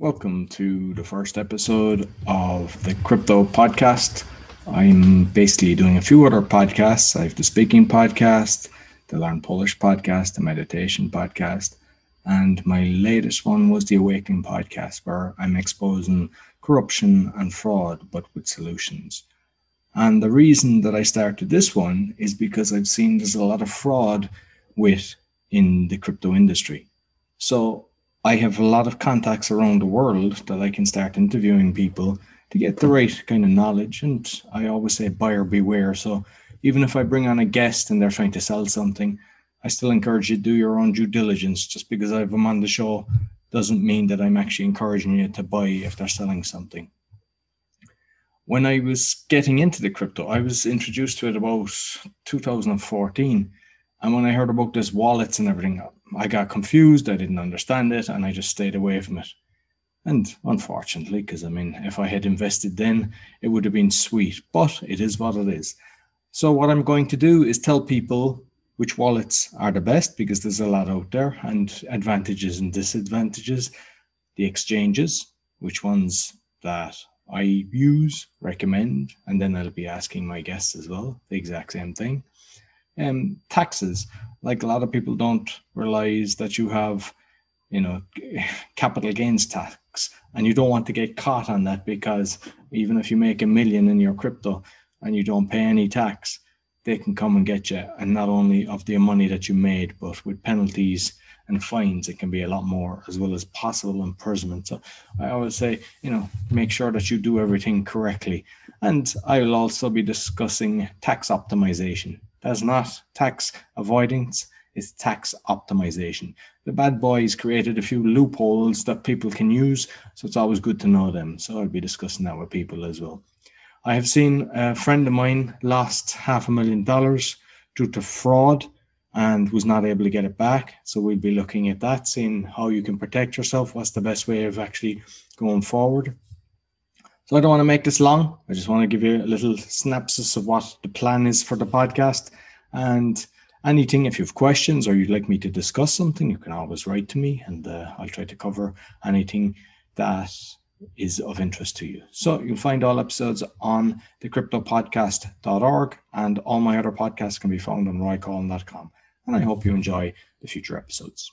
Welcome to the first episode of the Crypto Podcast. I'm basically doing a few other podcasts. I have the speaking podcast, the Learn Polish podcast, the meditation podcast, and my latest one was the Awakening podcast, where I'm exposing corruption and fraud, but with solutions. And the reason that I started this one is because I've seen there's a lot of fraud with in the crypto industry. So I have a lot of contacts around the world that I can start interviewing people to get the right kind of knowledge. And I always say buyer beware. So even if I bring on a guest and they're trying to sell something, I still encourage you to do your own due diligence. Just because I have them on the show doesn't mean that I'm actually encouraging you to buy if they're selling something. When I was getting into the crypto, I was introduced to it about 2014. And when I heard about this wallets and everything, I got confused. I didn't understand it, and I just stayed away from it. And unfortunately, because I mean, if I had invested then, it would have been sweet, but it is what it is. So, what I'm going to do is tell people which wallets are the best because there's a lot out there and advantages and disadvantages, the exchanges, which ones that I use, recommend, and then I'll be asking my guests as well the exact same thing um, taxes. Like a lot of people don't realize that you have, you know, capital gains tax, and you don't want to get caught on that because even if you make a million in your crypto and you don't pay any tax, they can come and get you, and not only of the money that you made, but with penalties and fines, it can be a lot more, as well as possible imprisonment. So I always say, you know, make sure that you do everything correctly. And I will also be discussing tax optimization that's not tax avoidance, it's tax optimization. The bad boys created a few loopholes that people can use, so it's always good to know them. So I'll be discussing that with people as well. I have seen a friend of mine lost half a million dollars due to fraud and was not able to get it back. So we'll be looking at that, seeing how you can protect yourself, what's the best way of actually going forward. So I don't want to make this long. I just want to give you a little synopsis of what the plan is for the podcast. And anything, if you have questions or you'd like me to discuss something, you can always write to me and uh, I'll try to cover anything that is of interest to you. So you'll find all episodes on thecryptopodcast.org and all my other podcasts can be found on roycoughlan.com. And I hope you enjoy the future episodes.